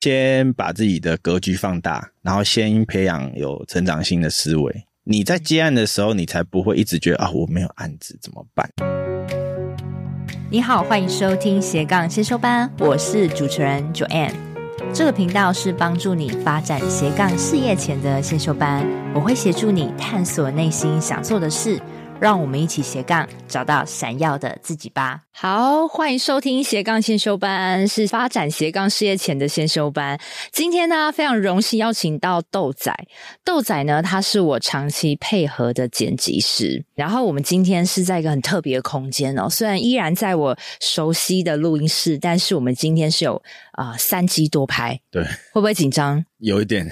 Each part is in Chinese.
先把自己的格局放大，然后先培养有成长性的思维。你在接案的时候，你才不会一直觉得啊，我没有案子怎么办？你好，欢迎收听斜杠先修班，我是主持人 Joanne。这个频道是帮助你发展斜杠事业前的先修班，我会协助你探索内心想做的事。让我们一起斜杠，找到闪耀的自己吧。好，欢迎收听斜杠先修班，是发展斜杠事业前的先修班。今天呢，非常荣幸邀请到豆仔。豆仔呢，他是我长期配合的剪辑师。然后我们今天是在一个很特别的空间哦，虽然依然在我熟悉的录音室，但是我们今天是有啊、呃、三机多拍。对，会不会紧张？有一点，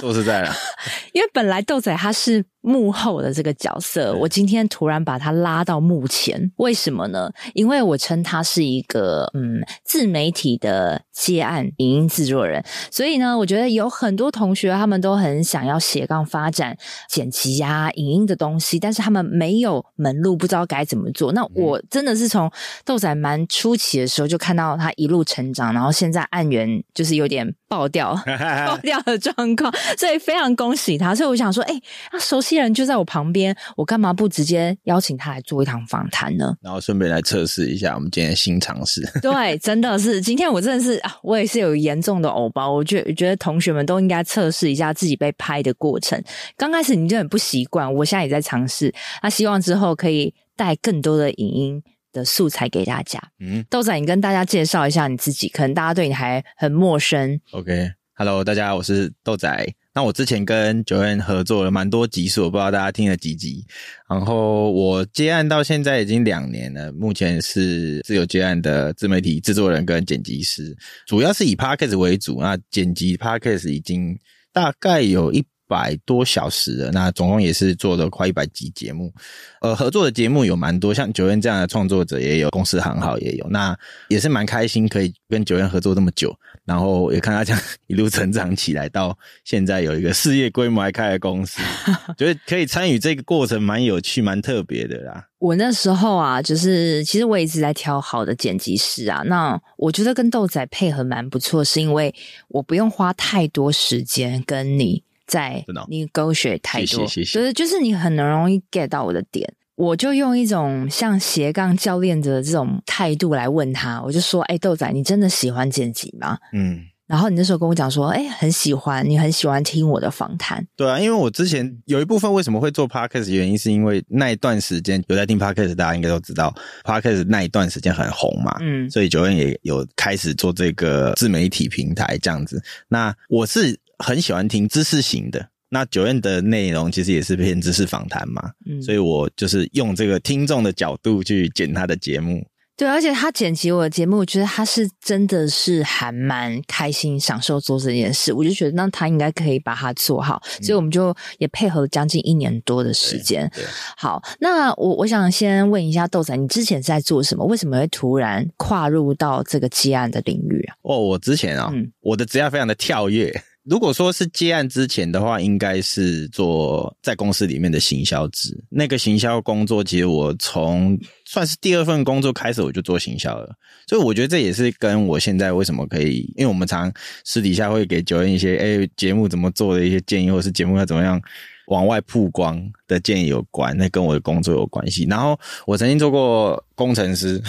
说实在的，因为本来豆仔他是幕后的这个角色，我今天突然把他拉到幕前，为什么呢？因为我称他是一个嗯自媒体的接案影音制作人，所以呢，我觉得有很多同学他们都很想要斜杠发展剪辑呀、影音的东西，但是他们没有门路，不知道该怎么做。那我真的是从豆仔蛮初期的时候就看到他一路成长，然后现在案源就是有点爆掉。爆掉的状况，所以非常恭喜他。所以我想说，哎、欸，那熟悉人就在我旁边，我干嘛不直接邀请他来做一堂访谈呢？然后顺便来测试一下我们今天新尝试。对，真的是今天我真的是啊，我也是有严重的偶包。我觉得觉得同学们都应该测试一下自己被拍的过程。刚开始你就很不习惯，我现在也在尝试。那希望之后可以带更多的影音的素材给大家。嗯，豆仔，你跟大家介绍一下你自己，可能大家对你还很陌生。OK。Hello，大家好，我是豆仔。那我之前跟 Joanne 合作了蛮多集数，我不知道大家听了几集。然后我接案到现在已经两年了，目前是自由接案的自媒体制作人跟剪辑师，主要是以 Podcast 为主。那剪辑 Podcast 已经大概有一百多小时了，那总共也是做了快一百集节目。呃，合作的节目有蛮多，像 Joanne 这样的创作者也有，公司行号也有，那也是蛮开心可以跟 Joanne 合作这么久。然后也看他这样一路成长起来，到现在有一个事业规模还开的公司，觉得可以参与这个过程，蛮有趣、蛮特别的啦。我那时候啊，就是其实我一直在挑好的剪辑师啊。那我觉得跟豆仔配合蛮不错，是因为我不用花太多时间跟你在你勾选太多，谢谢谢谢，就是就是你很容易 get 到我的点。我就用一种像斜杠教练的这种态度来问他，我就说：“哎，豆仔，你真的喜欢剪辑吗？”嗯，然后你那时候跟我讲说：“哎，很喜欢，你很喜欢听我的访谈。”对啊，因为我之前有一部分为什么会做 podcast 原因，是因为那一段时间有在听 podcast，大家应该都知道 podcast 那一段时间很红嘛，嗯，所以 Joanne 也有开始做这个自媒体平台这样子。那我是很喜欢听知识型的。那 Joanne 的内容其实也是偏知识访谈嘛，嗯，所以我就是用这个听众的角度去剪他的节目。对，而且他剪辑我的节目，我觉得他是真的是还蛮开心、享受做这件事。我就觉得那他应该可以把它做好，所以我们就也配合了将近一年多的时间。好，那我我想先问一下豆仔，你之前是在做什么？为什么会突然跨入到这个接案的领域啊？哦，我之前啊、哦嗯，我的职业非常的跳跃。如果说是接案之前的话，应该是做在公司里面的行销职。那个行销工作，其实我从算是第二份工作开始，我就做行销了。所以我觉得这也是跟我现在为什么可以，因为我们常私底下会给九人一些诶节目怎么做的一些建议，或是节目要怎么样往外曝光的建议有关。那跟我的工作有关系。然后我曾经做过工程师，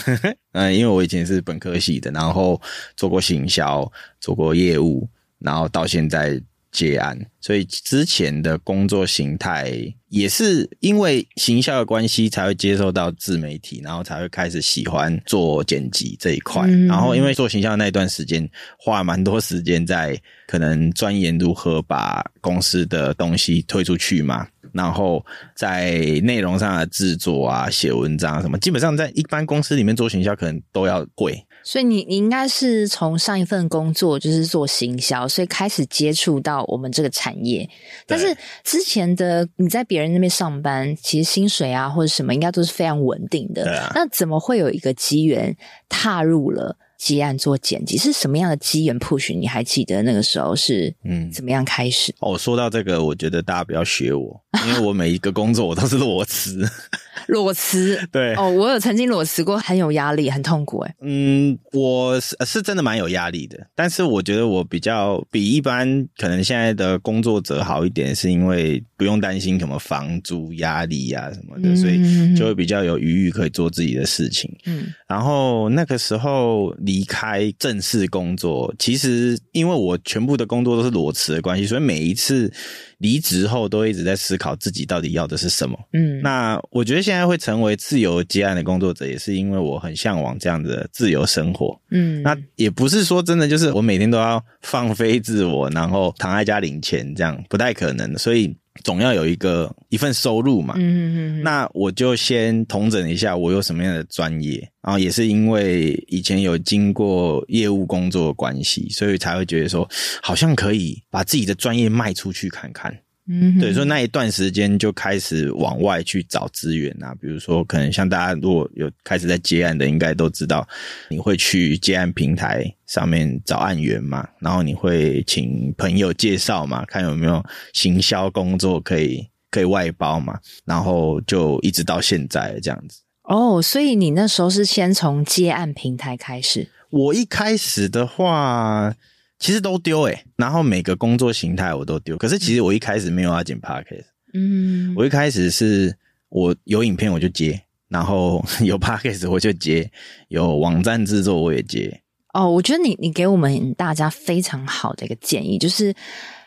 嗯，因为我以前是本科系的，然后做过行销，做过业务。然后到现在接案，所以之前的工作形态也是因为行销的关系才会接受到自媒体，然后才会开始喜欢做剪辑这一块。嗯。然后因为做行销那一段时间，花蛮多时间在可能钻研如何把公司的东西推出去嘛，然后在内容上的制作啊、写文章啊什么，基本上在一般公司里面做行销可能都要会。所以你你应该是从上一份工作就是做行销，所以开始接触到我们这个产业。但是之前的你在别人那边上班，其实薪水啊或者什么应该都是非常稳定的。那怎么会有一个机缘踏入了接案做剪辑？是什么样的机缘 push？你还记得那个时候是嗯怎么样开始？嗯、哦，说到这个，我觉得大家不要学我，因为我每一个工作我都是裸辞。裸辞。对哦，我有曾经裸辞过，很有压力，很痛苦。哎，嗯，我是是真的蛮有压力的，但是我觉得我比较比一般可能现在的工作者好一点，是因为不用担心什么房租压力啊什么的，嗯、所以就会比较有余裕可以做自己的事情。嗯，然后那个时候离开正式工作，其实因为我全部的工作都是裸辞的关系，所以每一次。离职后都一直在思考自己到底要的是什么。嗯，那我觉得现在会成为自由接案的工作者，也是因为我很向往这样的自由生活。嗯，那也不是说真的就是我每天都要放飞自我，然后躺在家领钱，这样不太可能。所以。总要有一个一份收入嘛，嗯嗯嗯，那我就先统整一下我有什么样的专业，然后也是因为以前有经过业务工作的关系，所以才会觉得说好像可以把自己的专业卖出去看看。嗯，对，所以那一段时间就开始往外去找资源啊，比如说可能像大家如果有开始在接案的，应该都知道，你会去接案平台上面找案源嘛，然后你会请朋友介绍嘛，看有没有行销工作可以可以外包嘛，然后就一直到现在这样子。哦，所以你那时候是先从接案平台开始？我一开始的话。其实都丢诶，然后每个工作形态我都丢。可是其实我一开始没有要剪 podcast，嗯，我一开始是我有影片我就接，然后有 podcast 我就接，有网站制作我也接。哦，我觉得你你给我们大家非常好的一个建议，就是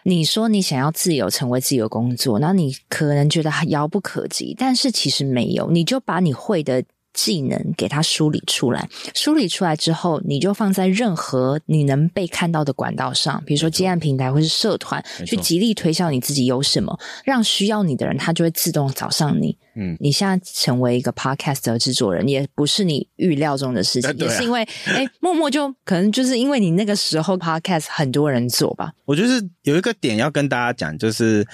你说你想要自由成为自由工作，那你可能觉得遥不可及，但是其实没有，你就把你会的。技能给它梳理出来，梳理出来之后，你就放在任何你能被看到的管道上，比如说接案平台或是社团，去极力推销你自己有什么，让需要你的人他就会自动找上你。嗯，你现在成为一个 podcast 的制作人，也不是你预料中的事情，也是因为哎，默默就可能就是因为你那个时候 podcast 很多人做吧。我就是有一个点要跟大家讲，就是。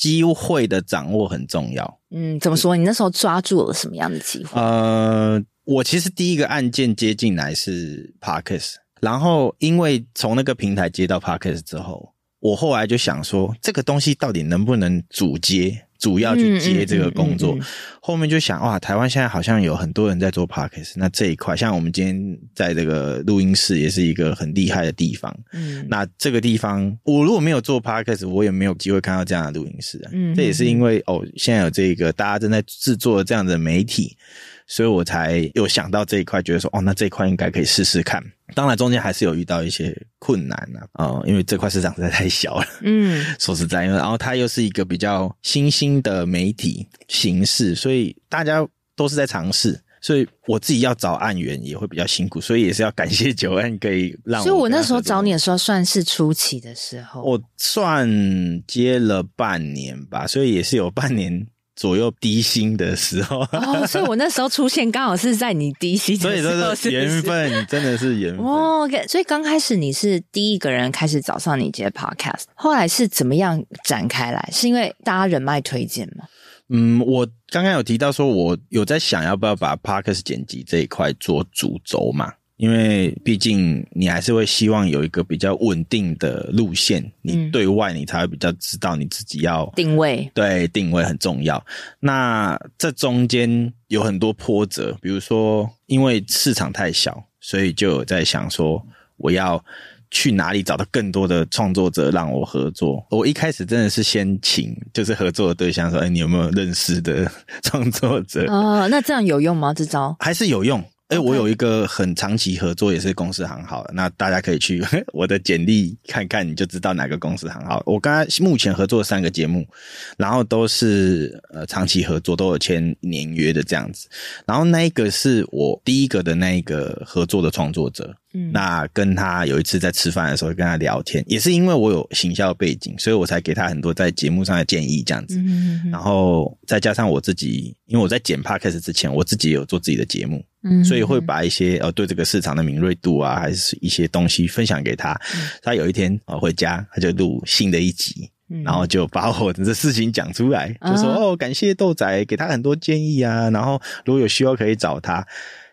机会的掌握很重要。嗯，怎么说？你那时候抓住了什么样的机会？呃，我其实第一个案件接进来是 Podcast，然后因为从那个平台接到 Podcast 之后，我后来就想说，这个东西到底能不能主接？主要去接这个工作，嗯嗯嗯嗯、后面就想哇，台湾现在好像有很多人在做 Podcast，那这一块像我们今天在这个录音室也是一个很厉害的地方。嗯，那这个地方我如果没有做 Podcast，我也没有机会看到这样的录音室啊。嗯，这也是因为哦，现在有这个大家正在制作这样的媒体。所以我才有想到这一块，觉得说哦，那这一块应该可以试试看。当然中间还是有遇到一些困难啊，哦，因为这块市场实在太小了。嗯，说实在，因为然后它又是一个比较新兴的媒体形式，所以大家都是在尝试。所以我自己要找案源也会比较辛苦，所以也是要感谢 Joanne 可以让我。所以我那时候找你的时候算是初期的时候，我算接了半年吧，所以也是有半年。左右低薪的时候，哦，所以我那时候出现刚好是在你低薪的时候，所以是缘分，真的是缘分。哦所以刚开始你是第一个人开始找上你接 Podcast，后来是怎么样展开来？是因为大家人脉推荐吗？嗯，我刚刚有提到说，我有在想要不要把 Podcast 剪辑这一块做主轴嘛。因为毕竟你还是会希望有一个比较稳定的路线，你对外你才会比较知道你自己要定位，对，定位很重要。那这中间有很多波折，比如说因为市场太小，所以就有在想说我要去哪里找到更多的创作者让我合作。我一开始真的是先请就是合作的对象说：“哎，你有没有认识的 创作者？”哦，那这样有用吗？这招还是有用。哎，我有一个很长期合作，也是公司行号的，那大家可以去 我的简历看看，你就知道哪个公司行号。我刚才目前合作三个节目，然后都是呃长期合作，都有签年约的这样子。然后那一个是我第一个的那一个合作的创作者。嗯，那跟他有一次在吃饭的时候跟他聊天，也是因为我有行销背景，所以我才给他很多在节目上的建议这样子。嗯。然后再加上我自己，因为我在剪 Podcast 之前，我自己也有做自己的节目，嗯，所以会把一些呃对这个市场的敏锐度啊，还是一些东西分享给他。他有一天呃回家，他就录新的一集，然后就把我的这事情讲出来，就说哦，感谢豆仔给他很多建议啊，然后如果有需要可以找他。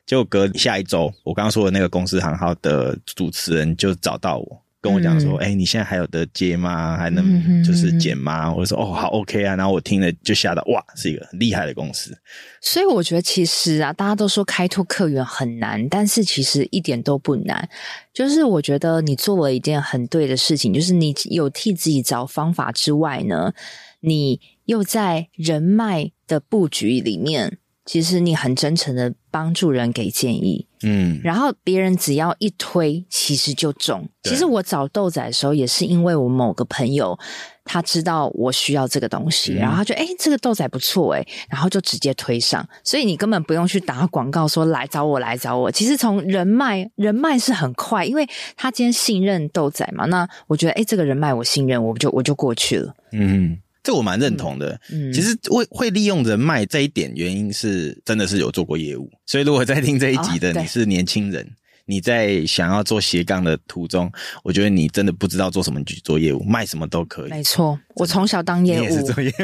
结果隔下一周，我刚刚说的那个公司行号的主持人就找到我，跟我讲说，哎、嗯欸，你现在还有得接吗？还能就是减吗？我、就、说哦，好 OK 啊。然后我听了就吓到，哇，是一个很厉害的公司。所以我觉得其实啊，大家都说开拓客源很难，但是其实一点都不难。就是我觉得你做了一件很对的事情，就是你有替自己找方法之外呢，你又在人脉的布局里面。其实你很真诚的帮助人给建议，嗯，然后别人只要一推，其实就中。其实我找豆仔的时候，也是因为我某个朋友他知道我需要这个东西，嗯、然后他就诶这个豆仔不错诶然后就直接推上。所以你根本不用去打广告说来找我来找我。其实从人脉人脉是很快，因为他今天信任豆仔嘛，那我觉得诶这个人脉我信任，我就我就过去了，嗯。这我蛮认同的。嗯，其实会会利用人脉这一点，原因是真的是有做过业务。所以如果在听这一集的你是年轻人，你在想要做斜杠的途中，我觉得你真的不知道做什么，去做业务，卖什么都可以。没错，我从小当业务，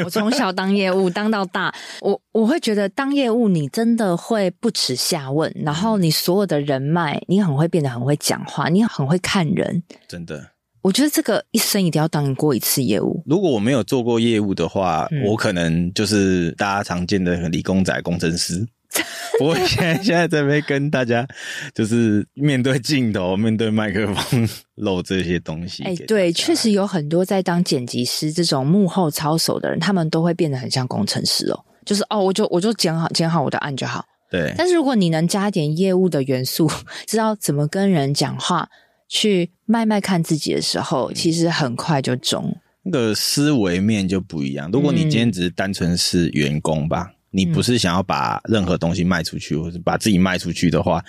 我从小当业务当到大，我我会觉得当业务你真的会不耻下问，然后你所有的人脉，你很会变得很会讲话，你很会看人，真的。我觉得这个一生一定要当过一次业务。如果我没有做过业务的话，嗯、我可能就是大家常见的理工仔工程师。不过现在现在这边跟大家就是面对镜头、面对麦克风露这些东西。哎、欸，对，确实有很多在当剪辑师这种幕后操守的人，他们都会变得很像工程师哦。就是哦，我就我就剪好剪好我的案就好。对。但是如果你能加点业务的元素，知道怎么跟人讲话。去卖卖看自己的时候，其实很快就中。那个思维面就不一样。如果你今天只是单纯是员工吧，嗯、你不是想要把任何东西卖出去，或者把自己卖出去的话，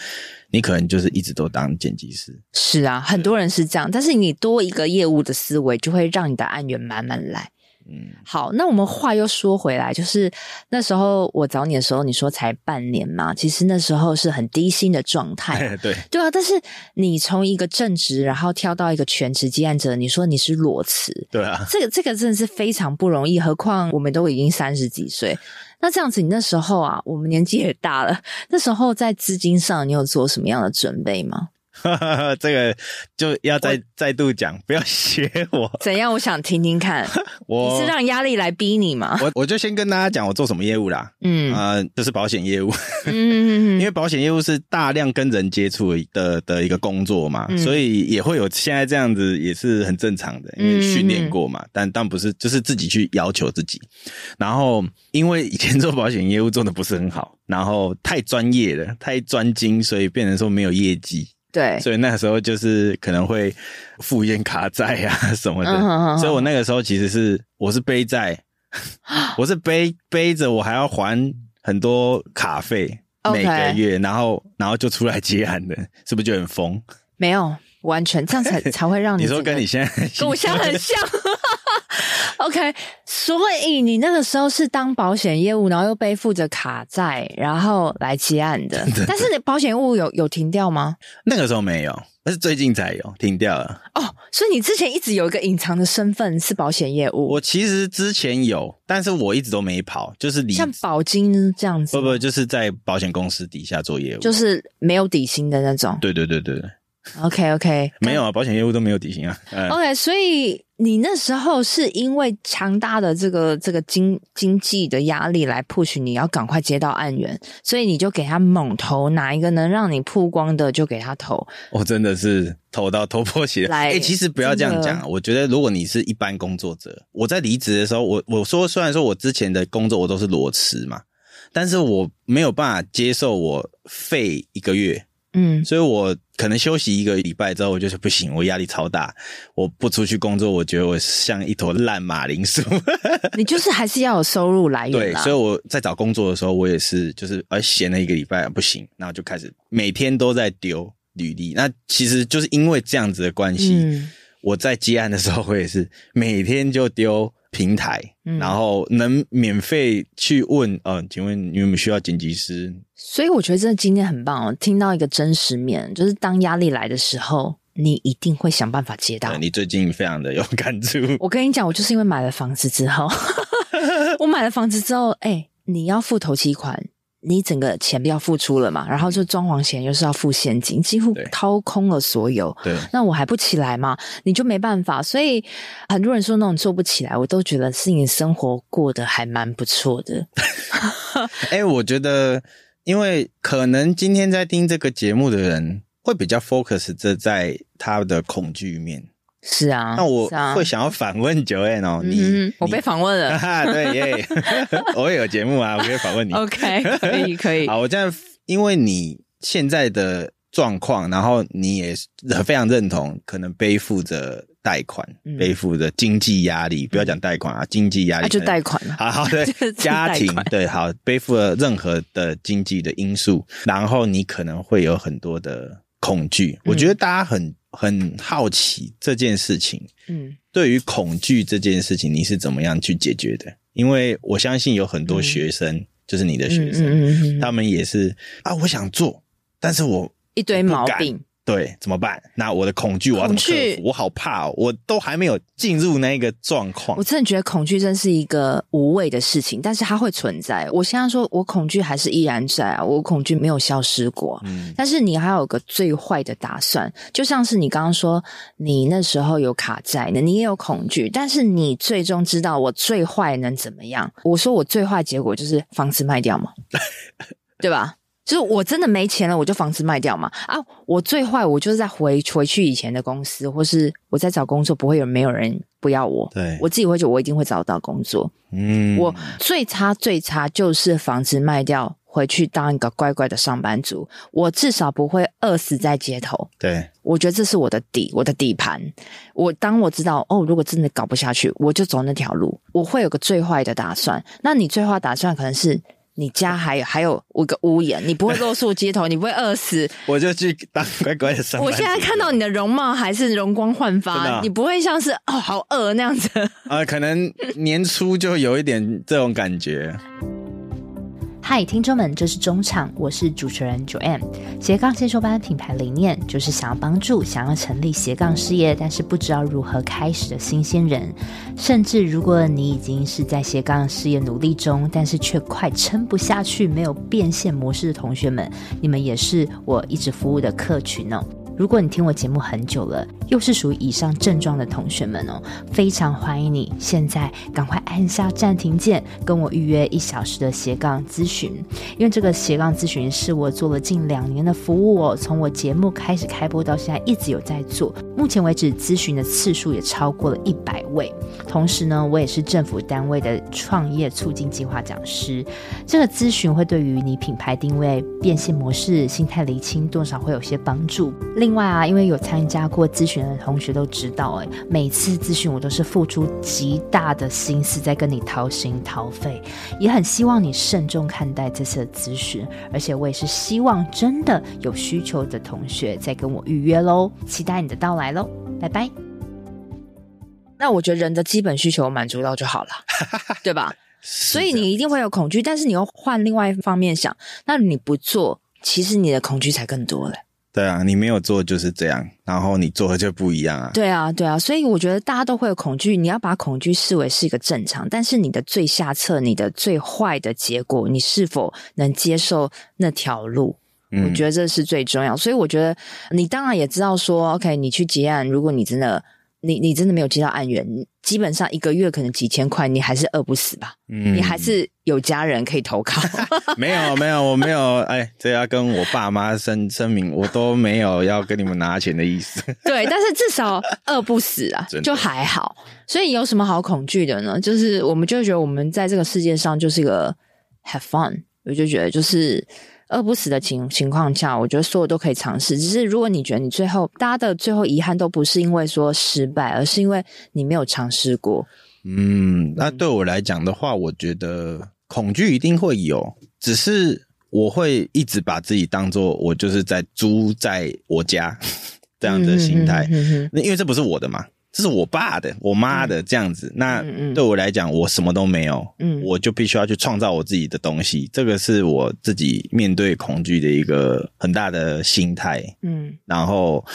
你可能就是一直都当剪辑师。是啊，很多人是这样。但是你多一个业务的思维，就会让你的案源慢慢来。嗯，好，那我们话又说回来，就是那时候我找你的时候，你说才半年嘛，其实那时候是很低薪的状态，对对啊。但是你从一个正职，然后跳到一个全职接案者，你说你是裸辞，对啊，这个这个真的是非常不容易，何况我们都已经三十几岁，那这样子，你那时候啊，我们年纪也大了，那时候在资金上，你有做什么样的准备吗？这个就要再再度讲，不要学我。怎样？我想听听看。我你是让压力来逼你吗？我我就先跟大家讲我做什么业务啦。嗯啊，呃，就是保险业务。嗯，因为保险业务是大量跟人接触的的一个工作嘛，嗯，所以也会有现在这样子，也是很正常的，因为训练过嘛。但但不是，就是自己去要求自己。然后因为以前做保险业务做的不是很好，然后太专业了，太专精，所以变成说没有业绩。对，所以那个时候就是可能会赴宴卡债啊 什么的，嗯、哼哼，所以我那个时候其实是我是背债，我是背背着我还要还很多卡费每个月.然后然后就出来接案的，是不是就很疯？没有，完全这样才 才会让你、你说跟你现在跟我现在很像。OK，所以你那个时候是当保险业务，然后又背负着卡债，然后来接案的。但是你保险业务有有停掉吗？那个时候没有，但是最近才有停掉了。哦，所以你之前一直有一个隐藏的身份是保险业务。我其实之前有，但是我一直都没跑，就是像保金这样子。不不，就是在保险公司底下做业务，就是没有底薪的那种。对对对对对。OK OK，没有啊，保险业务都没有底薪啊。OK，所以你那时候是因为强大的这个这个经经济的压力来 push 你要赶快接到案源，所以你就给他猛投，哪一个能让你曝光的就给他投。我真的是投到头破血流。来，欸，其实不要这样讲，我觉得如果你是一般工作者，我在离职的时候，我我说虽然说我之前的工作我都是裸辞嘛，但是我没有办法接受我废一个月。嗯，所以我可能休息一个礼拜之后，我就是不行，我压力超大，我不出去工作，我觉得我像一坨烂马铃薯。你就是还是要有收入来源。对，所以我在找工作的时候，我也是就是而闲了一个礼拜不行，然后就开始每天都在丢履历。那其实就是因为这样子的关系，嗯、我在接案的时候，我也是每天就丢。平台，然后能免费去问，呃，请问你有没有需要剪辑师？所以我觉得真的今天很棒哦，听到一个真实面，就是当压力来的时候，你一定会想办法接到。你最近非常的有感触。我跟你讲，我就是因为买了房子之后，我买了房子之后，哎，你要付头期款。你整个钱不要付出了嘛，然后就装潢钱又是要付现金，几乎掏空了所有。对，那我还不起来嘛，你就没办法。所以很多人说那种做不起来，我都觉得是你生活过得还蛮不错的。哎、欸，我觉得，因为可能今天在听这个节目的人会比较 focus 这在他的恐惧面。是啊，那我会想要反问 Joanne 哦，你，嗯、我被访问了，哈 哈对耶，我也有节目啊，我可以访问你，OK，可以可以。好，我这样，因为你现在的状况，然后你也非常认同，可能背负着贷款，嗯、背负着经济压力，不要讲贷款啊，经济压力，那就贷款好好的家庭，对，好，背负了任何的经济的因素，然后你可能会有很多的恐惧。我觉得大家很。很好奇这件事情，嗯，对于恐惧这件事情，你是怎么样去解决的？因为我相信有很多学生，嗯、就是你的学生，他们也是啊，我想做，但是我一堆毛病。对，怎么办？那我的恐惧我要怎么克服？我好怕哦，我都还没有进入那个状况。我真的觉得恐惧真是一个无谓的事情，但是它会存在。我现在说我恐惧还是依然在啊，我恐惧没有消失过。嗯，但是你还有个最坏的打算，就像是你刚刚说，你那时候有卡债呢，你也有恐惧，但是你最终知道我最坏能怎么样？我说我最坏结果就是房子卖掉嘛，对吧？就是我真的没钱了，我就房子卖掉嘛。啊，我最坏，我就是在回回去以前的公司，或是我在找工作，不会有没有人不要我。对，我自己会觉得我一定会找到工作。嗯，我最差最差就是房子卖掉，回去当一个乖乖的上班族。我至少不会饿死在街头。对，我觉得这是我的底，我的底盘。我当我知道哦，如果真的搞不下去，我就走那条路。我会有个最坏的打算。那你最坏打算可能是？你家还有还有五个屋檐，你不会露宿街头，你不会饿死，我就去当乖乖的上班。我现在看到你的容貌还是容光焕发，啊、你不会像是哦好饿那样子。啊、呃，可能年初就有一点这种感觉。嗨，听众们，这是中场，我是主持人 Joanne。斜杠先修班品牌理念就是想要帮助想要成立斜杠事业，但是不知道如何开始的新鲜人，甚至如果你已经是在斜杠事业努力中，但是却快撑不下去，没有变现模式的同学们，你们也是我一直服务的客群呢。如果你听我节目很久了，又是属于以上症状的同学们哦，非常欢迎你现在赶快按下暂停键，跟我预约一小时的斜杠咨询。因为这个斜杠咨询是我做了近两年的服务哦，从我节目开始开播到现在一直有在做，目前为止咨询的次数也超过了一百位。同时呢，我也是政府单位的创业促进计划讲师。这个咨询会对于你品牌定位、变现模式、心态厘清多少会有些帮助。另外啊，因为有参加过咨询的同学都知道，哎，每次咨询我都是付出极大的心思在跟你掏心掏肺，也很希望你慎重看待这次的咨询，而且我也是希望真的有需求的同学再跟我预约喽，期待你的到来喽，拜拜。那我觉得人的基本需求满足到就好了，对吧？所以你一定会有恐惧，但是你又换另外一方面想，那你不做，其实你的恐惧才更多了。对啊，你没有做就是这样，然后你做的就不一样啊。对啊，对啊，所以我觉得大家都会有恐惧，你要把恐惧视为是一个正常，但是你的最下策，你的最坏的结果，你是否能接受那条路？嗯，我觉得这是最重要。所以我觉得你当然也知道说，OK，你去结案，如果你真的。你你真的没有接到案源，基本上一个月可能几千块，你还是饿不死吧？嗯，你还是有家人可以投靠。没有没有，我没有，哎，这要跟我爸妈声声明，我都没有要跟你们拿钱的意思。对，但是至少饿不死啊，就还好。所以有什么好恐惧的呢？就是我们就觉得我们在这个世界上就是一个 have fun，我就觉得就是。饿不死的情情况下，我觉得所有都可以尝试。只是如果你觉得你最后大家的最后遗憾都不是因为说失败，而是因为你没有尝试过。嗯，那对我来讲的话，我觉得恐惧一定会有，只是我会一直把自己当做我就是在租在我家这样的心态。那、嗯、因为这不是我的嘛。这是我爸的，我妈的这样子。嗯、那对我来讲，我什么都没有，嗯，我就必须要去创造我自己的东西。这个是我自己面对恐惧的一个很大的心态，嗯。然后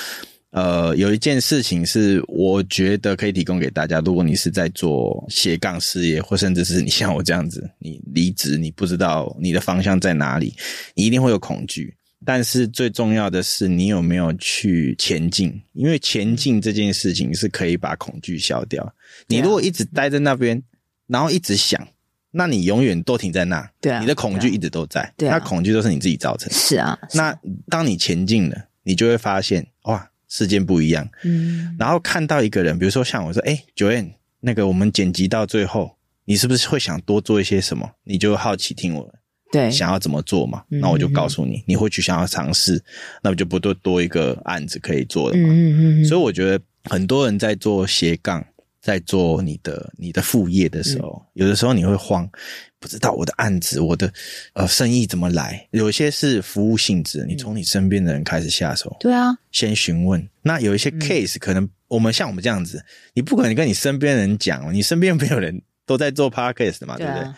呃，有一件事情是我觉得可以提供给大家，如果你是在做斜杠事业，或甚至是你像我这样子，你离职，你不知道你的方向在哪里，你一定会有恐惧。但是最重要的是，你有没有去前进？因为前进这件事情是可以把恐惧消掉。你如果一直待在那边，然后一直想，那你永远都停在那。对啊，你的恐惧一直都在。对啊，那恐惧都是你自己造成的。是啊。那当你前进了，你就会发现，哇，世界不一样。嗯。然后看到一个人，比如说像我说，哎，Joanne，那个我们剪辑到最后，你是不是会想多做一些什么？你就好奇听我。对，想要怎么做嘛？那我就告诉你，嗯、你会去想要尝试，那我就不多多一个案子可以做了嘛。嗯嗯，所以我觉得很多人在做斜杠，在做你的你的副业的时候，嗯、有的时候你会慌，不知道我的案子，我的呃生意怎么来？有一些是服务性质，你从你身边的人开始下手。对啊，先询问。那有一些 case 可能我们像我们这样子，你不可能跟你身边的人讲，你身边没有人都在做 podcast 嘛，对不对？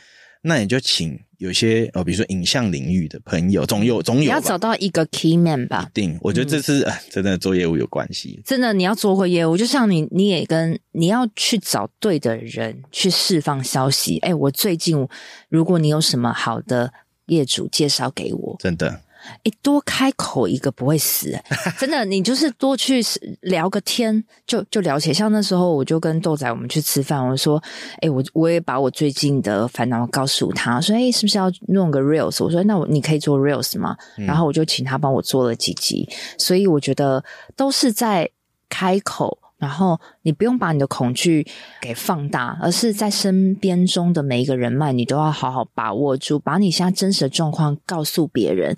那你就请有些哦，比如说影像领域的朋友，总有总有。你要找到一个 key man 吧。一定，我觉得这是、嗯、真的做业务有关系。真的，你要做过业务，就像你，你也跟你要去找对的人去释放消息。哎，我最近，如果你有什么好的业主介绍给我，真的。诶，多开口一个不会死，真的，你就是多去聊个天，就就聊起来。像那时候，我就跟豆仔我们去吃饭，我说，诶，我我也把我最近的烦恼告诉他，说，哎，是不是要弄个 reels？我说，那我你可以做 reels 吗？嗯、然后我就请他帮我做了几集，所以我觉得都是在开口。然后你不用把你的恐惧给放大，而是在身边中的每一个人脉，你都要好好把握住，把你现在真实的状况告诉别人。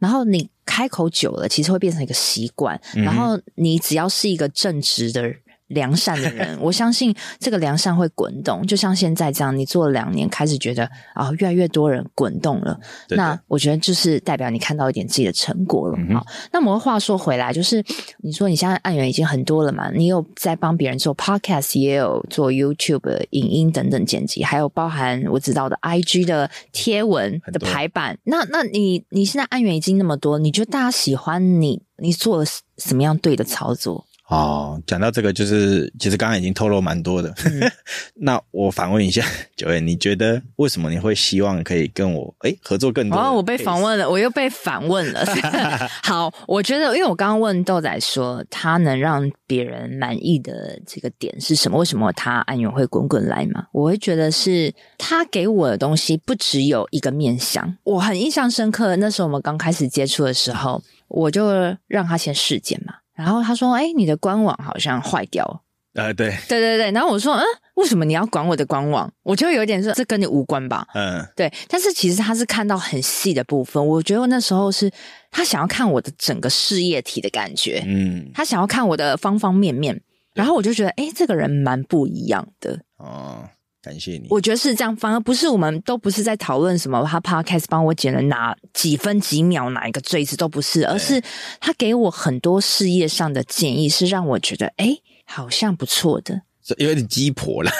然后你开口久了，其实会变成一个习惯。然后你只要是一个正直的人。良善的人，我相信这个良善会滚动，就像现在这样，你做了两年，开始觉得啊、哦，越来越多人滚动了。对对，那我觉得就是代表你看到一点自己的成果了。好、嗯，那么话说回来，就是你说你现在案源已经很多了嘛？你有在帮别人做 podcast，也有做 YouTube 影音等等剪辑，还有包含我知道的 IG 的贴文的排版。那那你你现在案源已经那么多，你觉得大家喜欢你？你做了什么样对的操作？哦，讲到这个，就是其实刚刚已经透露蛮多的。嗯、那我反问一下，Joanne，你觉得为什么你会希望可以跟我诶合作更多？哦，我被访问了，我又被反问了。好，我觉得，因为我刚刚问豆仔说，他能让别人满意的这个点是什么？为什么他安源会滚滚来嘛？我会觉得是他给我的东西不只有一个面相。我很印象深刻，那时候我们刚开始接触的时候，我就让他先试剪嘛。然后他说：“哎，你的官网好像坏掉了。”呃，对，对对对。然后我说：“嗯，为什么你要管我的官网？”我就有点说：“这跟你无关吧？”嗯，对。但是其实他是看到很细的部分。我觉得那时候是他想要看我的整个事业体的感觉。嗯，他想要看我的方方面面。然后我就觉得，哎，这个人蛮不一样的。哦。感谢你，我觉得是这样，反而不是我们都不是在讨论什么他 podcast 帮我剪了哪几分几秒哪一个坠子都不是，而是他给我很多事业上的建议，是让我觉得哎，好像不错的，有点鸡婆了。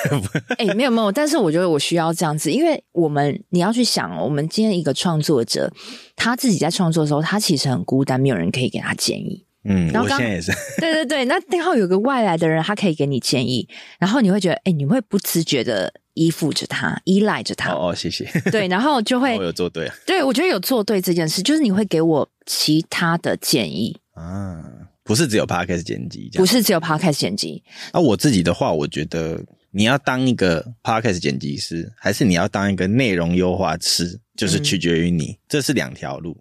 哎，没有没有，但是我觉得我需要这样子，因为我们你要去想，我们今天一个创作者，他自己在创作的时候，他其实很孤单，没有人可以给他建议。嗯，然后刚我现在也是。对对对，那刚好有个外来的人，他可以给你建议，然后你会觉得，哎，你会不自觉的依附着他，依赖着他。哦哦，谢谢。对，然后就 会，我有做对啊。对，我觉得有做对这件事，就是你会给我其他的建议啊，不是只有 podcast 剪辑，不是只有 podcast 剪辑。那我自己的话，我觉得你要当一个 podcast 剪辑师，还是你要当一个内容优化师，就是取决于你，嗯、这是两条路。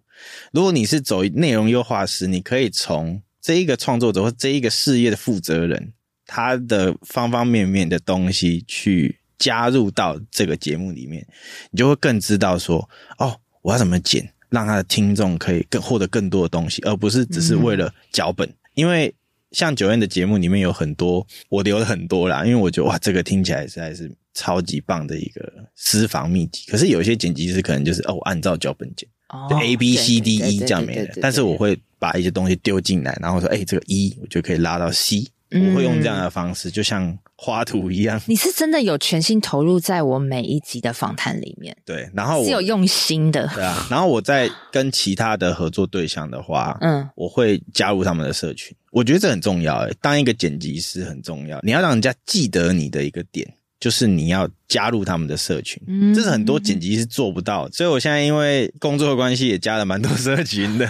如果你是走内容优化师，你可以从这一个创作者或这一个事业的负责人，他的方方面面的东西去加入到这个节目里面，你就会更知道说，哦，我要怎么剪，让他的听众可以更获得更多的东西，而不是只是为了脚本。嗯、因为像 Joanne 的节目里面有很多，我留了很多啦，因为我觉得哇，这个听起来实在是超级棒的一个私房秘籍。可是有一些剪辑师可能就是哦，我按照脚本剪。就 A B C D E 这样没了，但是我会把一些东西丢进来，然后说，哎，这个 E 我就可以拉到 C，我会用这样的方式，就像花图一样。你是真的有全心投入在我每一集的访谈里面，对，然后我是有用心的，对啊。然后我在跟其他的合作对象的话，嗯，我会加入他们的社群，我觉得这很重要，诶，当一个剪辑师很重要，你要让人家记得你的一个点。就是你要加入他们的社群，这是很多剪辑是做不到，所以我现在因为工作的关系也加了蛮多社群的。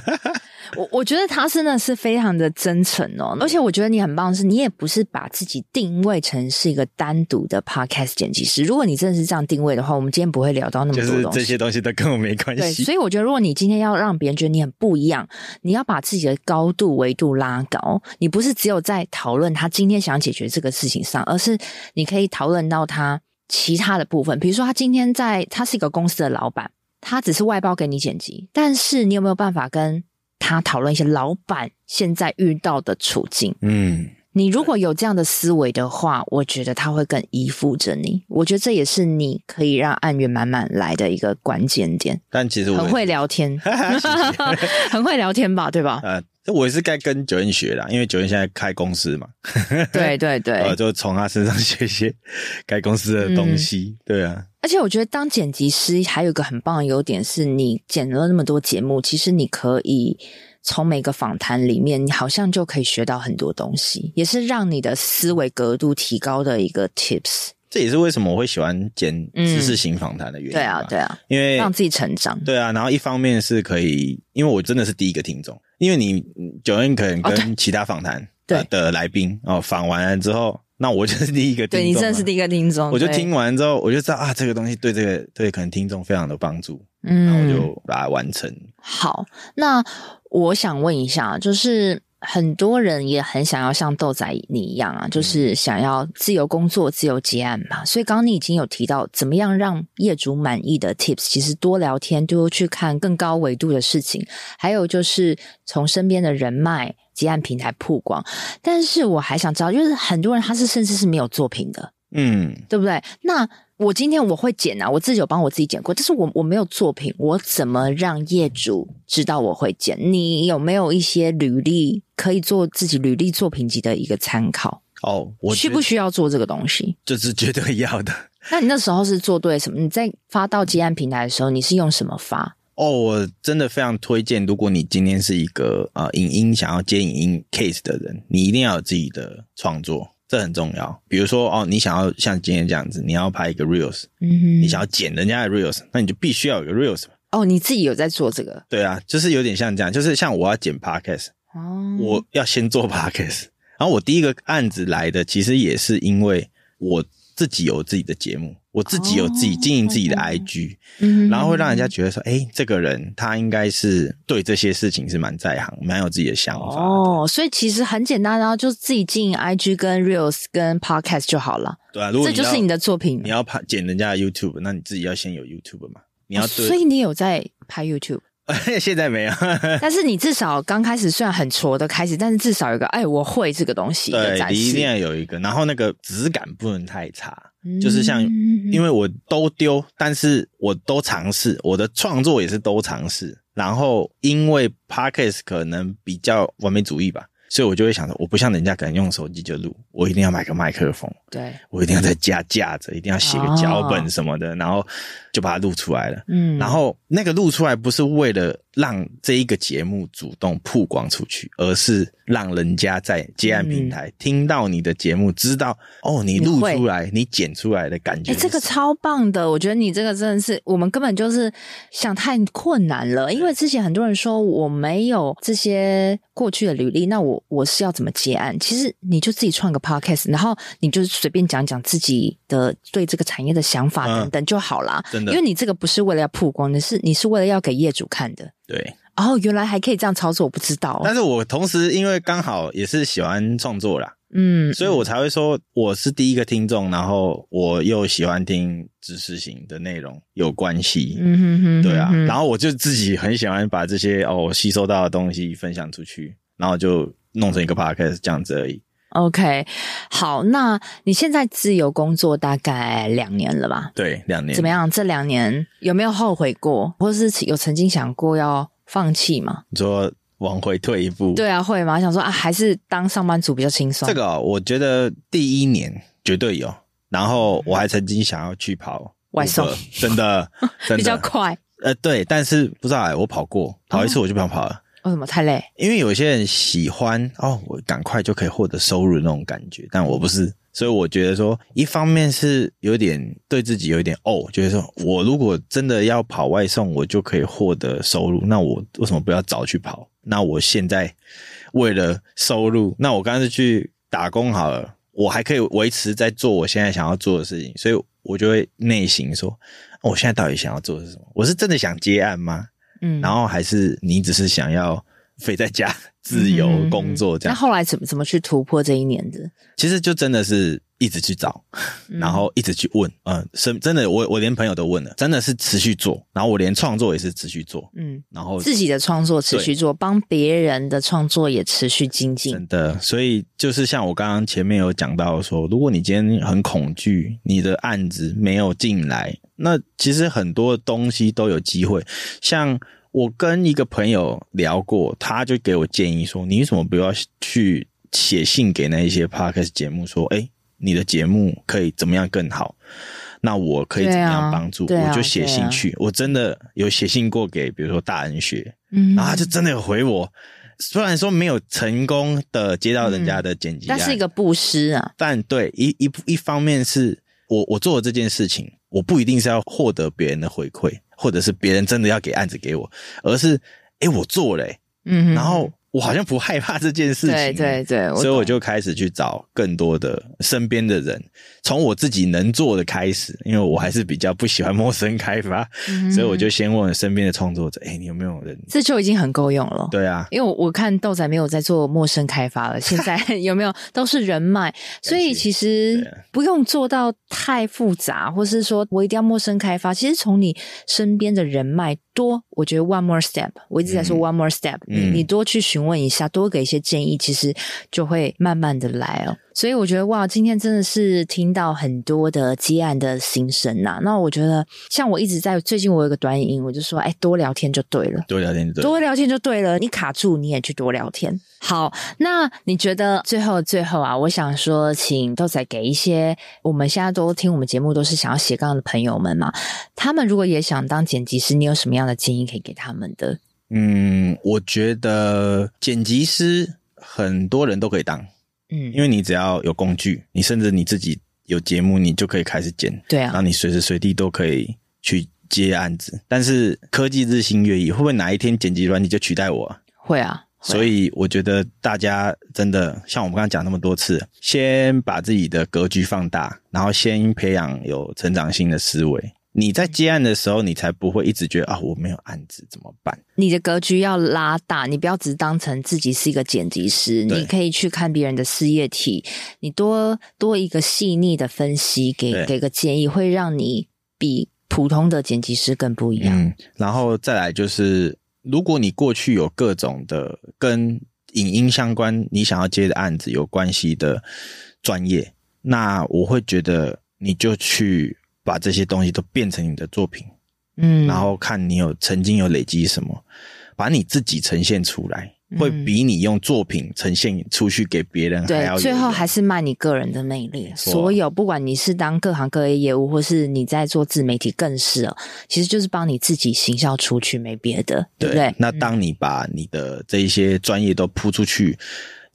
我我觉得他真的是非常的真诚哦，而且我觉得你很棒是，你也不是把自己定位成是一个单独的 podcast 剪辑师。如果你真的是这样定位的话，我们今天不会聊到那么多东西。就是这些东西都跟我没关系。对，所以我觉得如果你今天要让别人觉得你很不一样，你要把自己的高度维度拉高。你不是只有在讨论他今天想解决这个事情上，而是你可以讨论到他其他的部分。比如说，他今天在，他是一个公司的老板，他只是外包给你剪辑，但是你有没有办法跟他讨论一些老板现在遇到的处境。嗯，你如果有这样的思维的话，我觉得他会更依附着你。我觉得这也是你可以让案源满满来的一个关键点。但其实我很会聊天，很会聊天吧？对吧？呃，我也是该跟 Joanne 学啦，因为 Joanne 现在开公司嘛。对对对，呃，就从他身上学一些开公司的东西。嗯、对啊。而且我觉得当剪辑师还有一个很棒的优点是，你剪了那么多节目，其实你可以从每个访谈里面，你好像就可以学到很多东西，也是让你的思维格度提高的一个 tips。这也是为什么我会喜欢剪知识型访谈的原因。对啊，对啊，因为让自己成长。对啊，然后一方面是可以，因为我真的是第一个听众，因为你 Joanne 可能跟其他访谈的的来宾哦访完了之后。那我就是第一个听众，对，你真的是第一个听众。我就听完之后，我就知道啊，这个东西对这个对可能听众非常的帮助，嗯，然后我就把它完成。好，那我想问一下，就是很多人也很想要像豆仔你一样啊，就是想要自由工作、自由结案嘛。所以刚刚你已经有提到，怎么样让业主满意的 tips，其实多聊天，多去看更高维度的事情，还有就是从身边的人脉。接案平台曝光，但是我还想知道，就是很多人他是甚至是没有作品的，嗯，对不对？那我今天我会剪啊，我自己有帮我自己剪过，但是我我没有作品，我怎么让业主知道我会剪？你有没有一些履历可以做自己履历作品集的一个参考？哦，我需不需要做这个东西？这是绝对要的。那你那时候是做对什么？你在发到接案平台的时候，你是用什么发？哦，我真的非常推荐，如果你今天是一个呃影音想要接影音 case 的人，你一定要有自己的创作，这很重要。比如说哦，你想要像今天这样子，你要拍一个 reels，嗯哼，你想要剪人家的 reels，那你就必须要有个 reels。哦，你自己有在做这个？对啊，就是有点像这样，就是像我要剪 podcast，哦，我要先做 podcast，然后我第一个案子来的，其实也是因为我自己有自己的节目。我自己有自己经营自己的 IG，嗯，然后会让人家觉得说，哎，这个人他应该是对这些事情是蛮在行，蛮有自己的想法。哦，所以其实很简单，然后就自己经营 IG 跟 Reels 跟 Podcast 就好了。对啊，如果这就是你的作品。你要拍剪人家的 YouTube，那你自己要先有 YouTube 嘛？你要对，所以你有在拍 YouTube。现在没有，但是你至少刚开始虽然很挫的开始，但是至少有个哎，我会这个东西。对，你一定要有一个，然后那个质感不能太差，嗯、就是像因为我都丢，但是我都尝试，我的创作也是都尝试，然后因为 Podcast 可能比较完美主义吧。所以我就会想说，我不像人家可能用手机就录，我一定要买个麦克风，对，我一定要再加架子，一定要写个脚本什么的，哦、然后就把它录出来了。嗯，然后那个录出来不是为了让这一个节目主动曝光出去，而是让人家在接案平台听到你的节目，知道、嗯、哦，你录出来，你，你剪出来的感觉。哎，这个超棒的，我觉得你这个真的是我们根本就是想太困难了，因为之前很多人说我没有这些过去的履历，那我。我是要怎么接案？其实你就自己创个 podcast，然后你就随便讲讲自己的对这个产业的想法等等就好啦。真的，因为你这个不是为了要曝光的，是你是为了要给业主看的。对，哦，原来还可以这样操作，我不知道。但是我同时因为刚好也是喜欢创作啦，嗯，所以我才会说我是第一个听众，然后我又喜欢听知识型的内容有关系，嗯哼哼，对啊，然后我就自己很喜欢把这些哦吸收到的东西分享出去，然后就。弄成一个 podcast 这样子而已。OK，好，那你现在自由工作大概两年了吧？对，两年。怎么样？这两年有没有后悔过，或是有曾经想过要放弃吗？你说往回退一步？对啊，会吗？想说啊，还是当上班族比较轻松。这个、哦、我觉得第一年绝对有，然后我还曾经想要去跑外送，真的，真的比较快。呃，对，但是不知道哎，我跑过，跑一次我就不想跑了。哦为什么太累？因为有些人喜欢哦，我赶快就可以获得收入那种感觉，但我不是，所以我觉得说，一方面是有点对自己有一点哦，就是说我如果真的要跑外送，我就可以获得收入，那我为什么不要早去跑？那我现在为了收入，那我干脆去打工好了，我还可以维持在做我现在想要做的事情，所以我就会内心说，我现在到底想要做的是什么？我是真的想接案吗？嗯，然后还是你只是想要飞在家 自由工作这样？那后来怎么怎么去突破这一年的？其实就真的是一直去找，然后一直去问，嗯，是真的，我我连朋友都问了，真的是持续做，然后我连创作也是持续做，嗯，然后自己的创作持续做，帮别人的创作也持续精进，真的。所以就是像我刚刚前面有讲到说，如果你今天很恐惧，你的案子没有进来。那其实很多东西都有机会，像我跟一个朋友聊过，他就给我建议说：“你为什么不要去写信给那一些 podcast 节目，说，哎，你的节目可以怎么样更好？那我可以怎么样帮助？我就写信去。啊、我真的有写信过给，比如说大恩学，嗯，然后他就真的有回我，虽然说没有成功的接到人家的剪辑，但是一个布施啊。但对一一一方面是我我做了这件事情。我不一定是要获得别人的回馈，或者是别人真的要给案子给我，而是，诶，我做了，嗯，然后。我好像不害怕这件事情，对对对，所以我就开始去找更多的身边的人，从我自己能做的开始，因为我还是比较不喜欢陌生开发，嗯、所以我就先问身边的创作者：“哎，你有没有人？”这就已经很够用了。对啊，因为我我看豆仔没有在做陌生开发了，现在 有没有都是人脉，所以其实不用做到太复杂，或是说我一定要陌生开发。其实从你身边的人脉多，我觉得 one more step，我一直在说 one more step，、嗯、你你多去询。问一下，多给一些建议，其实就会慢慢的来哦。所以我觉得哇，今天真的是听到很多的接案的心声呐。那我觉得，像我一直在最近，我有个短影音，我就说，哎，多聊天就对了，多聊天就对了，多聊天就对了。你卡住，你也去多聊天。好，那你觉得最后最后啊，我想说，请豆仔给一些我们现在都听我们节目都是想要斜杠的朋友们嘛，他们如果也想当剪辑师，你有什么样的建议可以给他们的？嗯，我觉得剪辑师很多人都可以当，嗯，因为你只要有工具，你甚至你自己有节目，你就可以开始剪，对啊，然后你随时随地都可以去接案子。但是科技日新月异，会不会哪一天剪辑软体就取代我啊？会啊，所以我觉得大家真的像我们刚刚讲那么多次，先把自己的格局放大，然后先培养有成长性的思维。你在接案的时候，你才不会一直觉得啊，我没有案子怎么办？你的格局要拉大，你不要只当成自己是一个剪辑师，你可以去看别人的事业体，你多多一个细腻的分析，给对给个建议，会让你比普通的剪辑师更不一样。嗯，然后再来就是，如果你过去有各种的跟影音相关，你想要接的案子有关系的专业，那我会觉得你就去。把这些东西都变成你的作品，嗯，然后看你有曾经有累积什么，把你自己呈现出来，嗯、会比你用作品呈现出去给别人还要。对，最后还是卖你个人的魅力。所有不管你是当各行各业业务，或是你在做自媒体，更是哦，其实就是帮你自己行销出去，没别的，对，对不对？那当你把你的这一些专业都铺出去。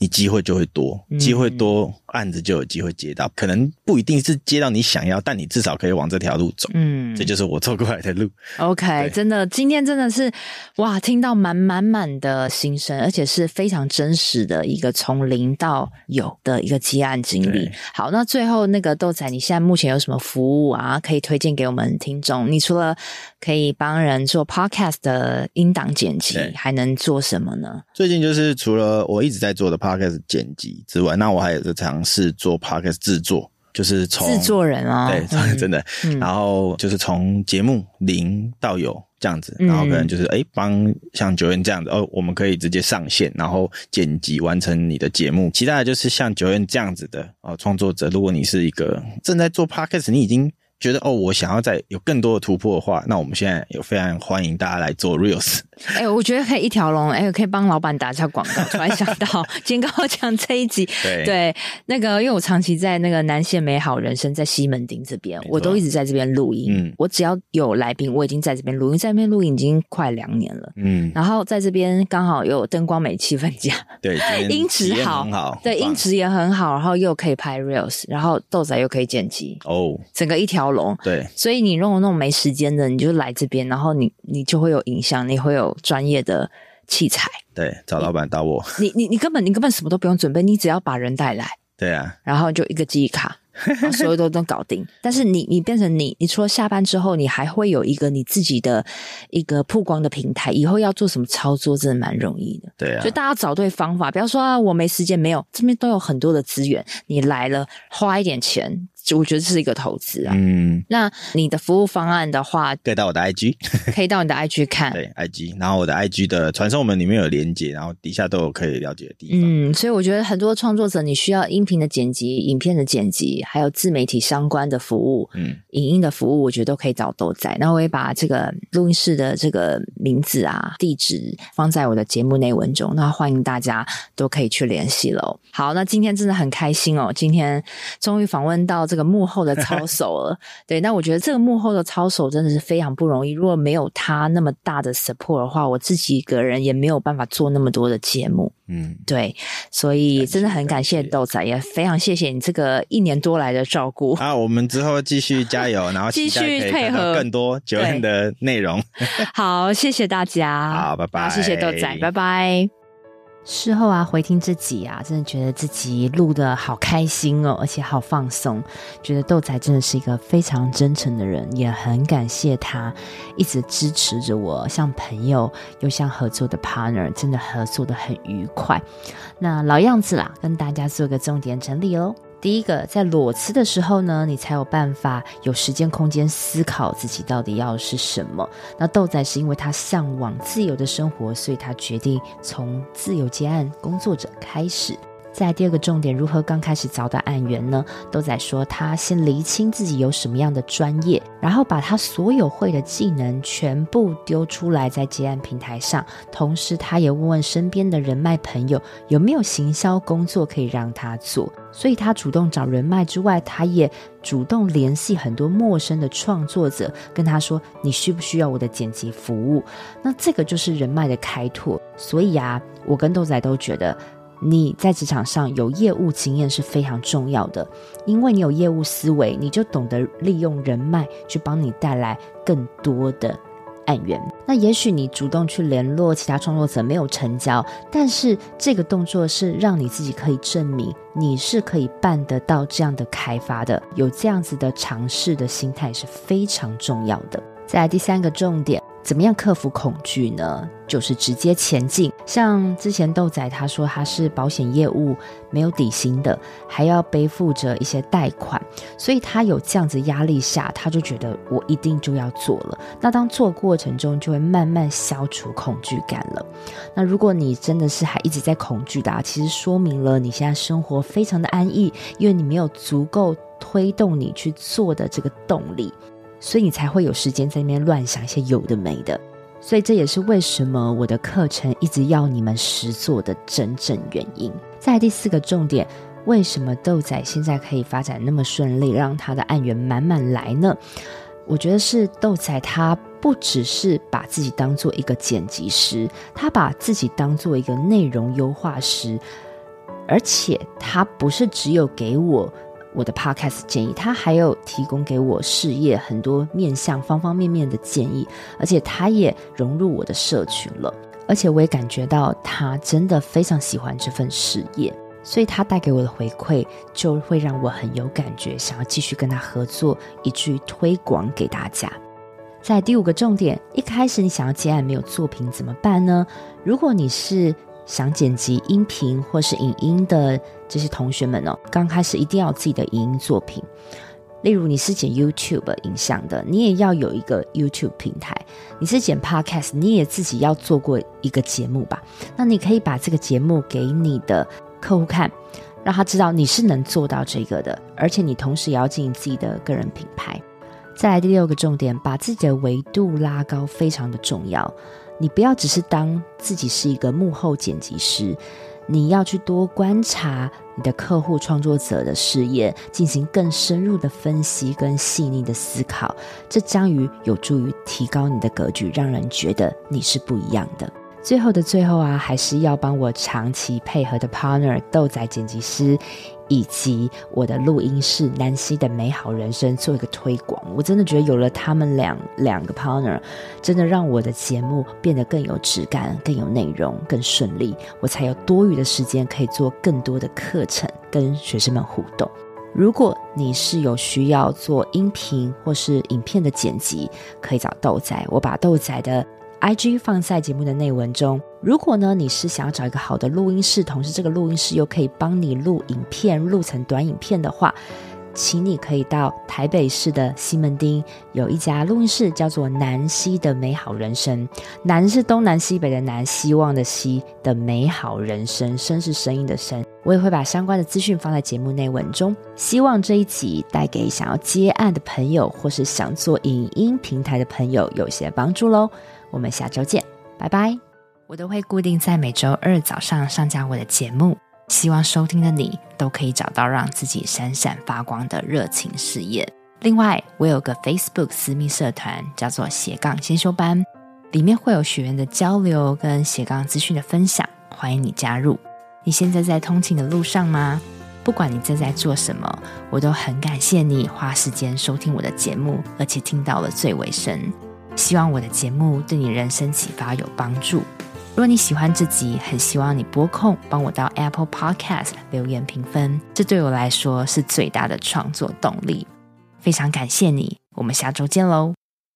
你机会就会多，机会多，案子就有机会接到。嗯、可能不一定是接到你想要，但你至少可以往这条路走。嗯，这就是我走过来的路。OK，真的，今天真的是哇，听到满满满的心声，而且是非常真实的一个从零到有的一个接案经历。好，那最后那个豆仔，你现在目前有什么服务啊？可以推荐给我们听众？你除了可以帮人做 Podcast 的音档剪辑，还能做什么呢？最近就是除了我一直在做的 Podcast 剪辑之外，那我还有在尝试做 Podcast 制作，就是从制作人啊、哦，对，真的，嗯、然后就是从节目零到有这样子，然后可能就是哎，帮像 Joanne 这样子哦，我们可以直接上线，然后剪辑完成你的节目。其他的就是像 Joanne 这样子的哦，创作者，如果你是一个正在做 Podcast，你已经。觉得哦，我想要再有更多的突破的话，那我们现在有非常欢迎大家来做 Reels，哎、欸，我觉得可以一条龙，哎、欸，可以帮老板打一下广告。突然想到，今天刚好讲这一集，对对，那个因为我长期在那个南线美好人生在西门町这边，我都一直在这边录音。嗯，我只要有来宾，我已经在这边录音，在这边录音已经快两年了。嗯，然后在这边刚好有灯光美、气氛佳，对，音质好，好，对，音质也很好，然后又可以拍 reels，然后豆仔又可以剪辑，哦，整个一条龙。对，所以你如果那种没时间的，你就来这边，然后你你就会有影响，你会有专业的器材。对，找老板打我。你你你根本你根本什么都不用准备，你只要把人带来。对啊，然后就一个记忆卡。所有都能搞定，但是你你变成你，你除了下班之后，你还会有一个你自己的一个曝光的平台。以后要做什么操作，真的蛮容易的。对啊，所以大家找对方法，不要说啊，我没时间，没有，这边都有很多的资源，你来了花一点钱。我觉得这是一个投资啊。嗯，那你的服务方案的话，可以到我的 IG，可以到你的 IG 看。对，IG，然后我的 IG 的传送门里面有连接，然后底下都有可以了解的地方。嗯，所以我觉得很多创作者，你需要音频的剪辑、影片的剪辑，还有自媒体相关的服务，嗯，影音的服务，我觉得都可以找豆仔。那我也把这个录音室的这个名字啊、地址放在我的节目内文中，那欢迎大家都可以去联系喽。好，那今天真的很开心哦，今天终于访问到这个。幕后的操 守了，对，那我觉得这个幕后的操守真的是非常不容易。如果没有他那么大的 support 的话，我自己一个人也没有办法做那么多的节目。嗯，对，所以真的很感谢豆仔，也非常谢谢你这个一年多来的照顾。啊，我们之后继续加油，然后继续配合更多 Joanne 的内容。好，谢谢大家，好，拜拜，谢谢豆仔，拜拜。事后啊，回听自己啊，真的觉得自己录的好开心哦，而且好放松。觉得豆仔真的是一个非常真诚的人，也很感谢他一直支持着我，像朋友又像合作的 partner，真的合作的很愉快。那老样子啦，跟大家做个重点整理哦。第一个，在裸辞的时候呢，你才有办法有时间空间思考自己到底要是什么。那豆仔是因为他向往自由的生活，所以他决定从自由接案工作者开始。在第二个重点，如何刚开始找到案源呢？豆仔说，他先厘清自己有什么样的专业，然后把他所有会的技能全部丢出来在接案平台上。同时，他也问问身边的人脉朋友有没有行销工作可以让他做。所以，他主动找人脉之外，他也主动联系很多陌生的创作者，跟他说：“你需不需要我的剪辑服务？”那这个就是人脉的开拓。所以啊，我跟豆仔都觉得。你在职场上有业务经验是非常重要的，因为你有业务思维，你就懂得利用人脉去帮你带来更多的案源。那也许你主动去联络其他创作者没有成交，但是这个动作是让你自己可以证明你是可以办得到这样的开发的，有这样子的尝试的心态是非常重要的。再来第三个重点。怎么样克服恐惧呢？就是直接前进。像之前豆仔他说他是保险业务，没有底薪的，还要背负着一些贷款，所以他有这样子压力下，他就觉得我一定就要做了。那当做过程中，就会慢慢消除恐惧感了。那如果你真的是还一直在恐惧的啊，其实说明了你现在生活非常的安逸，因为你没有足够推动你去做的这个动力。所以你才会有时间在那边乱想一些有的没的，所以这也是为什么我的课程一直要你们实做的真正原因。在第四个重点，为什么豆仔现在可以发展那么顺利，让他的案源满满来呢？我觉得是豆仔他不只是把自己当做一个剪辑师，他把自己当做一个内容优化师，而且他不是只有给我。我的 podcast 建议，他还有提供给我事业很多面向方方面面的建议，而且他也融入我的社群了，而且我也感觉到他真的非常喜欢这份事业，所以他带给我的回馈就会让我很有感觉，想要继续跟他合作，以至于推广给大家。在第五个重点，一开始你想要接案没有作品怎么办呢？如果你是想剪辑音频或是影音的这些同学们哦，刚开始一定要有自己的影音作品。例如你是剪 YouTube 影像的，你也要有一个 YouTube 平台；你是剪 Podcast，你也自己要做过一个节目吧？那你可以把这个节目给你的客户看，让他知道你是能做到这个的，而且你同时也要经营自己的个人品牌。再来第六个重点，把自己的维度拉高，非常的重要。你不要只是当自己是一个幕后剪辑师，你要去多观察你的客户创作者的事业，进行更深入的分析跟细腻的思考，这将于有助于提高你的格局，让人觉得你是不一样的。最后的最后啊，还是要帮我长期配合的 partner 豆仔剪辑师，以及我的录音室南希的美好人生做一个推广。我真的觉得有了他们两两个 partner，真的让我的节目变得更有质感、更有内容、更顺利。我才有多余的时间可以做更多的课程，跟学生们互动。如果你是有需要做音频或是影片的剪辑，可以找豆仔。我把豆仔的。IG 放在节目的内文中。如果呢，你是想要找一个好的录音室，同时这个录音室又可以帮你录影片、录成短影片的话，请你可以到台北市的西门町有一家录音室，叫做南西的美好人生。南是东南西北的南，希望的希的美好人生，声是声音的声。我也会把相关的资讯放在节目内文中。希望这一集带给想要接案的朋友，或是想做影音平台的朋友有些帮助喽。我们下周见，拜拜！我都会固定在每周二早上上架我的节目，希望收听的你都可以找到让自己闪闪发光的热情事业。另外，我有个 Facebook 私密社团，叫做斜杠先修班，里面会有学员的交流跟斜杠资讯的分享，欢迎你加入。你现在在通勤的路上吗？不管你正在做什么，我都很感谢你花时间收听我的节目，而且听到了最尾声。希望我的节目对你人生启发有帮助。如果你喜欢这集，很希望你播控帮我到 Apple Podcast 留言评分，这对我来说是最大的创作动力。非常感谢你，我们下周见喽。